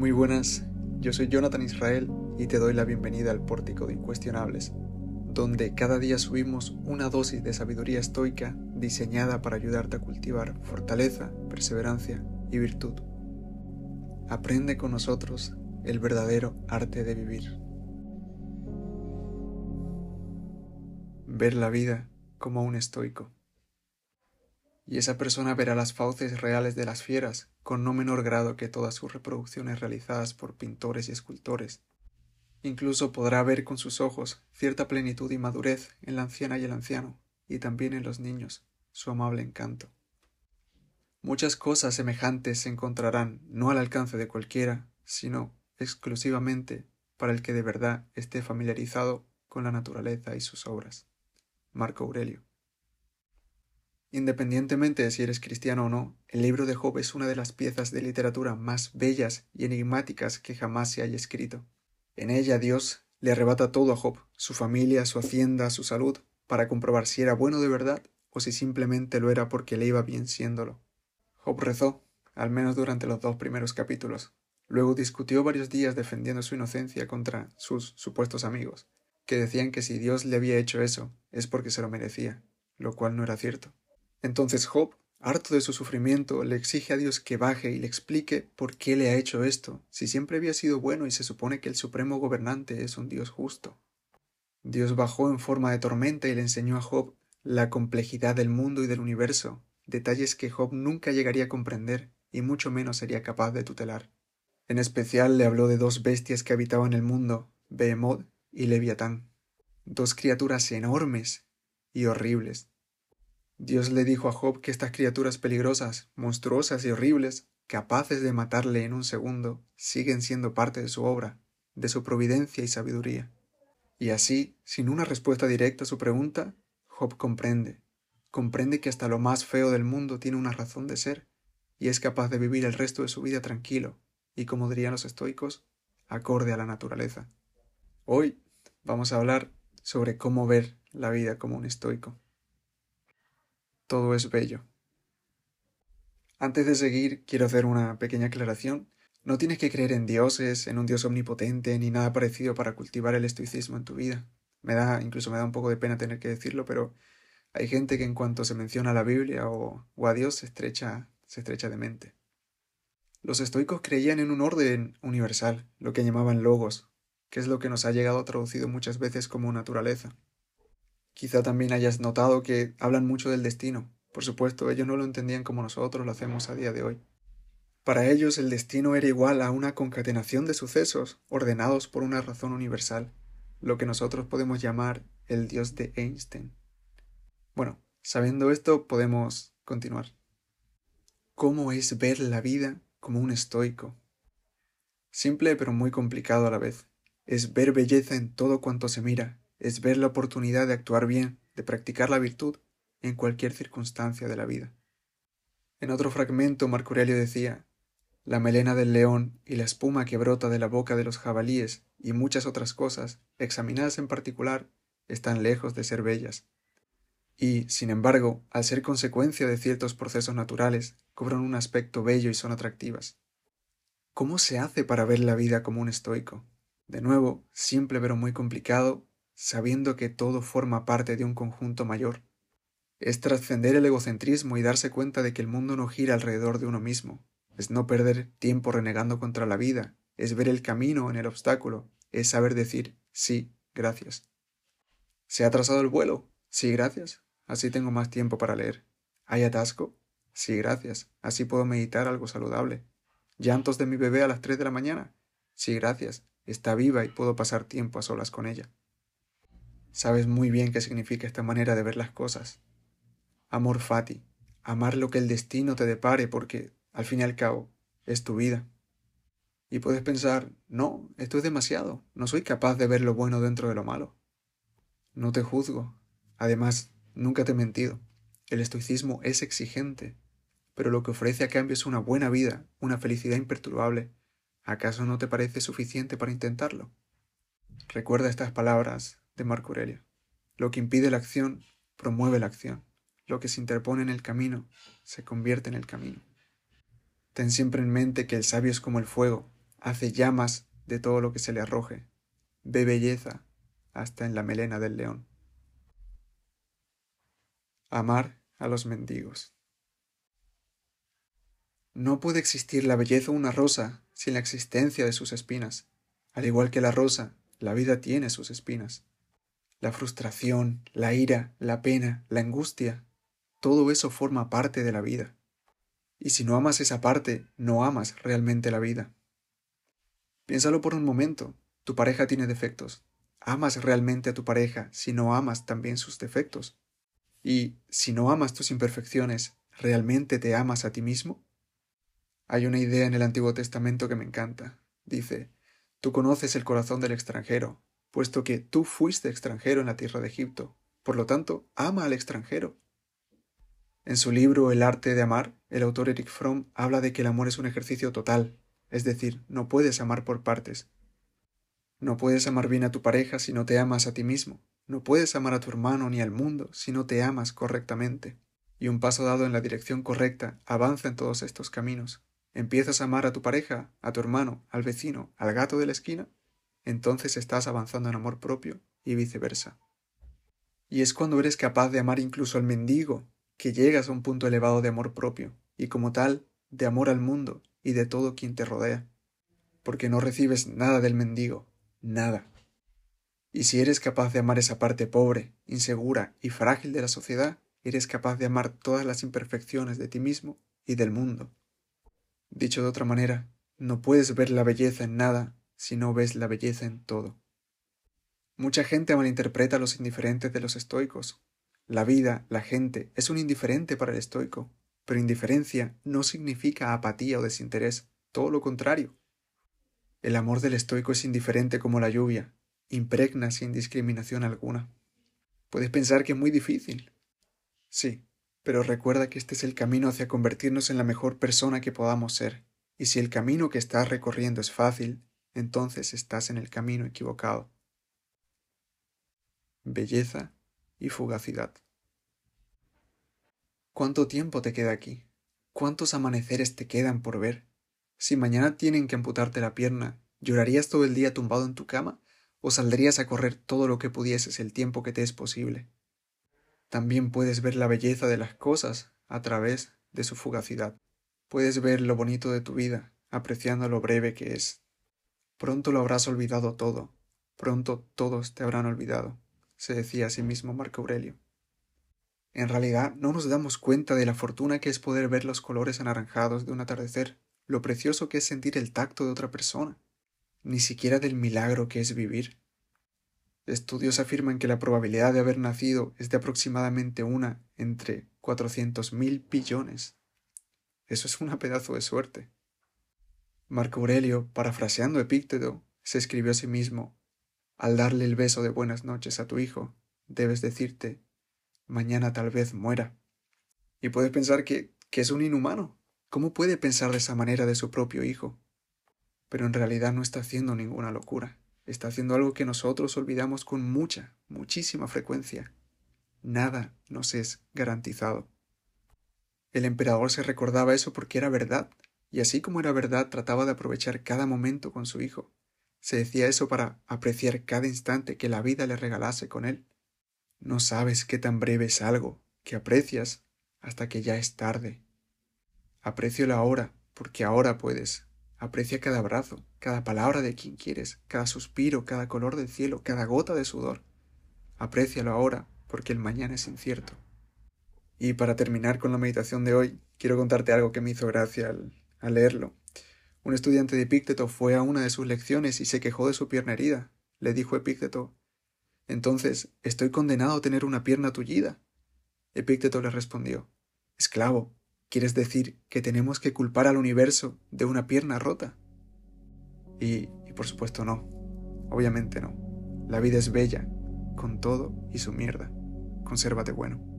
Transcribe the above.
Muy buenas, yo soy Jonathan Israel y te doy la bienvenida al Pórtico de Incuestionables, donde cada día subimos una dosis de sabiduría estoica diseñada para ayudarte a cultivar fortaleza, perseverancia y virtud. Aprende con nosotros el verdadero arte de vivir. Ver la vida como un estoico. Y esa persona verá las fauces reales de las fieras con no menor grado que todas sus reproducciones realizadas por pintores y escultores. Incluso podrá ver con sus ojos cierta plenitud y madurez en la anciana y el anciano, y también en los niños, su amable encanto. Muchas cosas semejantes se encontrarán no al alcance de cualquiera, sino exclusivamente para el que de verdad esté familiarizado con la naturaleza y sus obras. Marco Aurelio. Independientemente de si eres cristiano o no, el libro de Job es una de las piezas de literatura más bellas y enigmáticas que jamás se haya escrito. En ella Dios le arrebata todo a Job, su familia, su hacienda, su salud, para comprobar si era bueno de verdad o si simplemente lo era porque le iba bien siéndolo. Job rezó, al menos durante los dos primeros capítulos. Luego discutió varios días defendiendo su inocencia contra sus supuestos amigos, que decían que si Dios le había hecho eso es porque se lo merecía, lo cual no era cierto. Entonces Job, harto de su sufrimiento, le exige a Dios que baje y le explique por qué le ha hecho esto, si siempre había sido bueno y se supone que el supremo gobernante es un Dios justo. Dios bajó en forma de tormenta y le enseñó a Job la complejidad del mundo y del universo, detalles que Job nunca llegaría a comprender y mucho menos sería capaz de tutelar. En especial le habló de dos bestias que habitaban el mundo, Behemoth y Leviatán, dos criaturas enormes y horribles, Dios le dijo a Job que estas criaturas peligrosas, monstruosas y horribles, capaces de matarle en un segundo, siguen siendo parte de su obra, de su providencia y sabiduría. Y así, sin una respuesta directa a su pregunta, Job comprende, comprende que hasta lo más feo del mundo tiene una razón de ser, y es capaz de vivir el resto de su vida tranquilo, y como dirían los estoicos, acorde a la naturaleza. Hoy vamos a hablar sobre cómo ver la vida como un estoico todo es bello. Antes de seguir, quiero hacer una pequeña aclaración. No tienes que creer en dioses, en un dios omnipotente, ni nada parecido para cultivar el estoicismo en tu vida. Me da, incluso me da un poco de pena tener que decirlo, pero hay gente que en cuanto se menciona la Biblia o, o a Dios se estrecha, se estrecha de mente. Los estoicos creían en un orden universal, lo que llamaban logos, que es lo que nos ha llegado traducido muchas veces como naturaleza. Quizá también hayas notado que hablan mucho del destino. Por supuesto, ellos no lo entendían como nosotros lo hacemos a día de hoy. Para ellos el destino era igual a una concatenación de sucesos ordenados por una razón universal, lo que nosotros podemos llamar el Dios de Einstein. Bueno, sabiendo esto podemos continuar. ¿Cómo es ver la vida como un estoico? Simple pero muy complicado a la vez. Es ver belleza en todo cuanto se mira, es ver la oportunidad de actuar bien, de practicar la virtud en cualquier circunstancia de la vida. En otro fragmento Marco Aurelio decía La melena del león y la espuma que brota de la boca de los jabalíes y muchas otras cosas, examinadas en particular, están lejos de ser bellas. Y, sin embargo, al ser consecuencia de ciertos procesos naturales, cobran un aspecto bello y son atractivas. ¿Cómo se hace para ver la vida como un estoico? De nuevo, simple pero muy complicado, sabiendo que todo forma parte de un conjunto mayor. Es trascender el egocentrismo y darse cuenta de que el mundo no gira alrededor de uno mismo. Es no perder tiempo renegando contra la vida, es ver el camino en el obstáculo, es saber decir sí, gracias. ¿Se ha atrasado el vuelo? Sí, gracias. Así tengo más tiempo para leer. ¿Hay atasco? Sí, gracias. Así puedo meditar algo saludable. ¿Llantos de mi bebé a las tres de la mañana? Sí, gracias. Está viva y puedo pasar tiempo a solas con ella. Sabes muy bien qué significa esta manera de ver las cosas. Amor fati, amar lo que el destino te depare porque, al fin y al cabo, es tu vida. Y puedes pensar, no, esto es demasiado, no soy capaz de ver lo bueno dentro de lo malo. No te juzgo. Además, nunca te he mentido. El estoicismo es exigente, pero lo que ofrece a cambio es una buena vida, una felicidad imperturbable. ¿Acaso no te parece suficiente para intentarlo? Recuerda estas palabras de Marco Aurelio. Lo que impide la acción promueve la acción. Lo que se interpone en el camino se convierte en el camino. Ten siempre en mente que el sabio es como el fuego. hace llamas de todo lo que se le arroje, ve belleza hasta en la melena del león. Amar a los mendigos. No puede existir la belleza de una rosa sin la existencia de sus espinas. Al igual que la rosa, la vida tiene sus espinas. La frustración, la ira, la pena, la angustia, todo eso forma parte de la vida. Y si no amas esa parte, no amas realmente la vida. Piénsalo por un momento. Tu pareja tiene defectos. ¿Amas realmente a tu pareja si no amas también sus defectos? Y si no amas tus imperfecciones, ¿realmente te amas a ti mismo? Hay una idea en el Antiguo Testamento que me encanta. Dice, tú conoces el corazón del extranjero, puesto que tú fuiste extranjero en la tierra de Egipto. Por lo tanto, ama al extranjero. En su libro El arte de amar, el autor Eric Fromm habla de que el amor es un ejercicio total, es decir, no puedes amar por partes. No puedes amar bien a tu pareja si no te amas a ti mismo. No puedes amar a tu hermano ni al mundo si no te amas correctamente. Y un paso dado en la dirección correcta avanza en todos estos caminos. Empiezas a amar a tu pareja, a tu hermano, al vecino, al gato de la esquina, entonces estás avanzando en amor propio y viceversa. Y es cuando eres capaz de amar incluso al mendigo que llegas a un punto elevado de amor propio y como tal de amor al mundo y de todo quien te rodea, porque no recibes nada del mendigo, nada. Y si eres capaz de amar esa parte pobre, insegura y frágil de la sociedad, eres capaz de amar todas las imperfecciones de ti mismo y del mundo. Dicho de otra manera, no puedes ver la belleza en nada si no ves la belleza en todo. Mucha gente malinterpreta los indiferentes de los estoicos. La vida, la gente, es un indiferente para el estoico, pero indiferencia no significa apatía o desinterés, todo lo contrario. El amor del estoico es indiferente como la lluvia, impregna sin discriminación alguna. Puedes pensar que es muy difícil. Sí, pero recuerda que este es el camino hacia convertirnos en la mejor persona que podamos ser, y si el camino que estás recorriendo es fácil, entonces estás en el camino equivocado. Belleza y fugacidad. ¿Cuánto tiempo te queda aquí? ¿Cuántos amaneceres te quedan por ver? Si mañana tienen que amputarte la pierna, ¿llorarías todo el día tumbado en tu cama o saldrías a correr todo lo que pudieses el tiempo que te es posible? También puedes ver la belleza de las cosas a través de su fugacidad. Puedes ver lo bonito de tu vida, apreciando lo breve que es. Pronto lo habrás olvidado todo, pronto todos te habrán olvidado, se decía a sí mismo Marco Aurelio. En realidad no nos damos cuenta de la fortuna que es poder ver los colores anaranjados de un atardecer lo precioso que es sentir el tacto de otra persona, ni siquiera del milagro que es vivir. Estudios afirman que la probabilidad de haber nacido es de aproximadamente una entre cuatrocientos mil billones. Eso es una pedazo de suerte. Marco Aurelio, parafraseando Epícteto, se escribió a sí mismo Al darle el beso de buenas noches a tu hijo, debes decirte mañana tal vez muera. Y puedes pensar que, que es un inhumano, ¿Cómo puede pensar de esa manera de su propio hijo? Pero en realidad no está haciendo ninguna locura. Está haciendo algo que nosotros olvidamos con mucha, muchísima frecuencia. Nada nos es garantizado. El emperador se recordaba eso porque era verdad, y así como era verdad trataba de aprovechar cada momento con su hijo. Se decía eso para apreciar cada instante que la vida le regalase con él. No sabes qué tan breve es algo que aprecias hasta que ya es tarde la ahora, porque ahora puedes. Aprecia cada abrazo, cada palabra de quien quieres, cada suspiro, cada color del cielo, cada gota de sudor. Aprécialo ahora, porque el mañana es incierto. Y para terminar con la meditación de hoy, quiero contarte algo que me hizo gracia al, leerlo. Un estudiante de Epícteto fue a una de sus lecciones y se quejó de su pierna herida. Le dijo Epícteto, Entonces, ¿estoy condenado a tener una pierna tullida? Epícteto le respondió, Esclavo, ¿Quieres decir que tenemos que culpar al universo de una pierna rota? Y, y, por supuesto no, obviamente no. La vida es bella, con todo y su mierda. Consérvate bueno.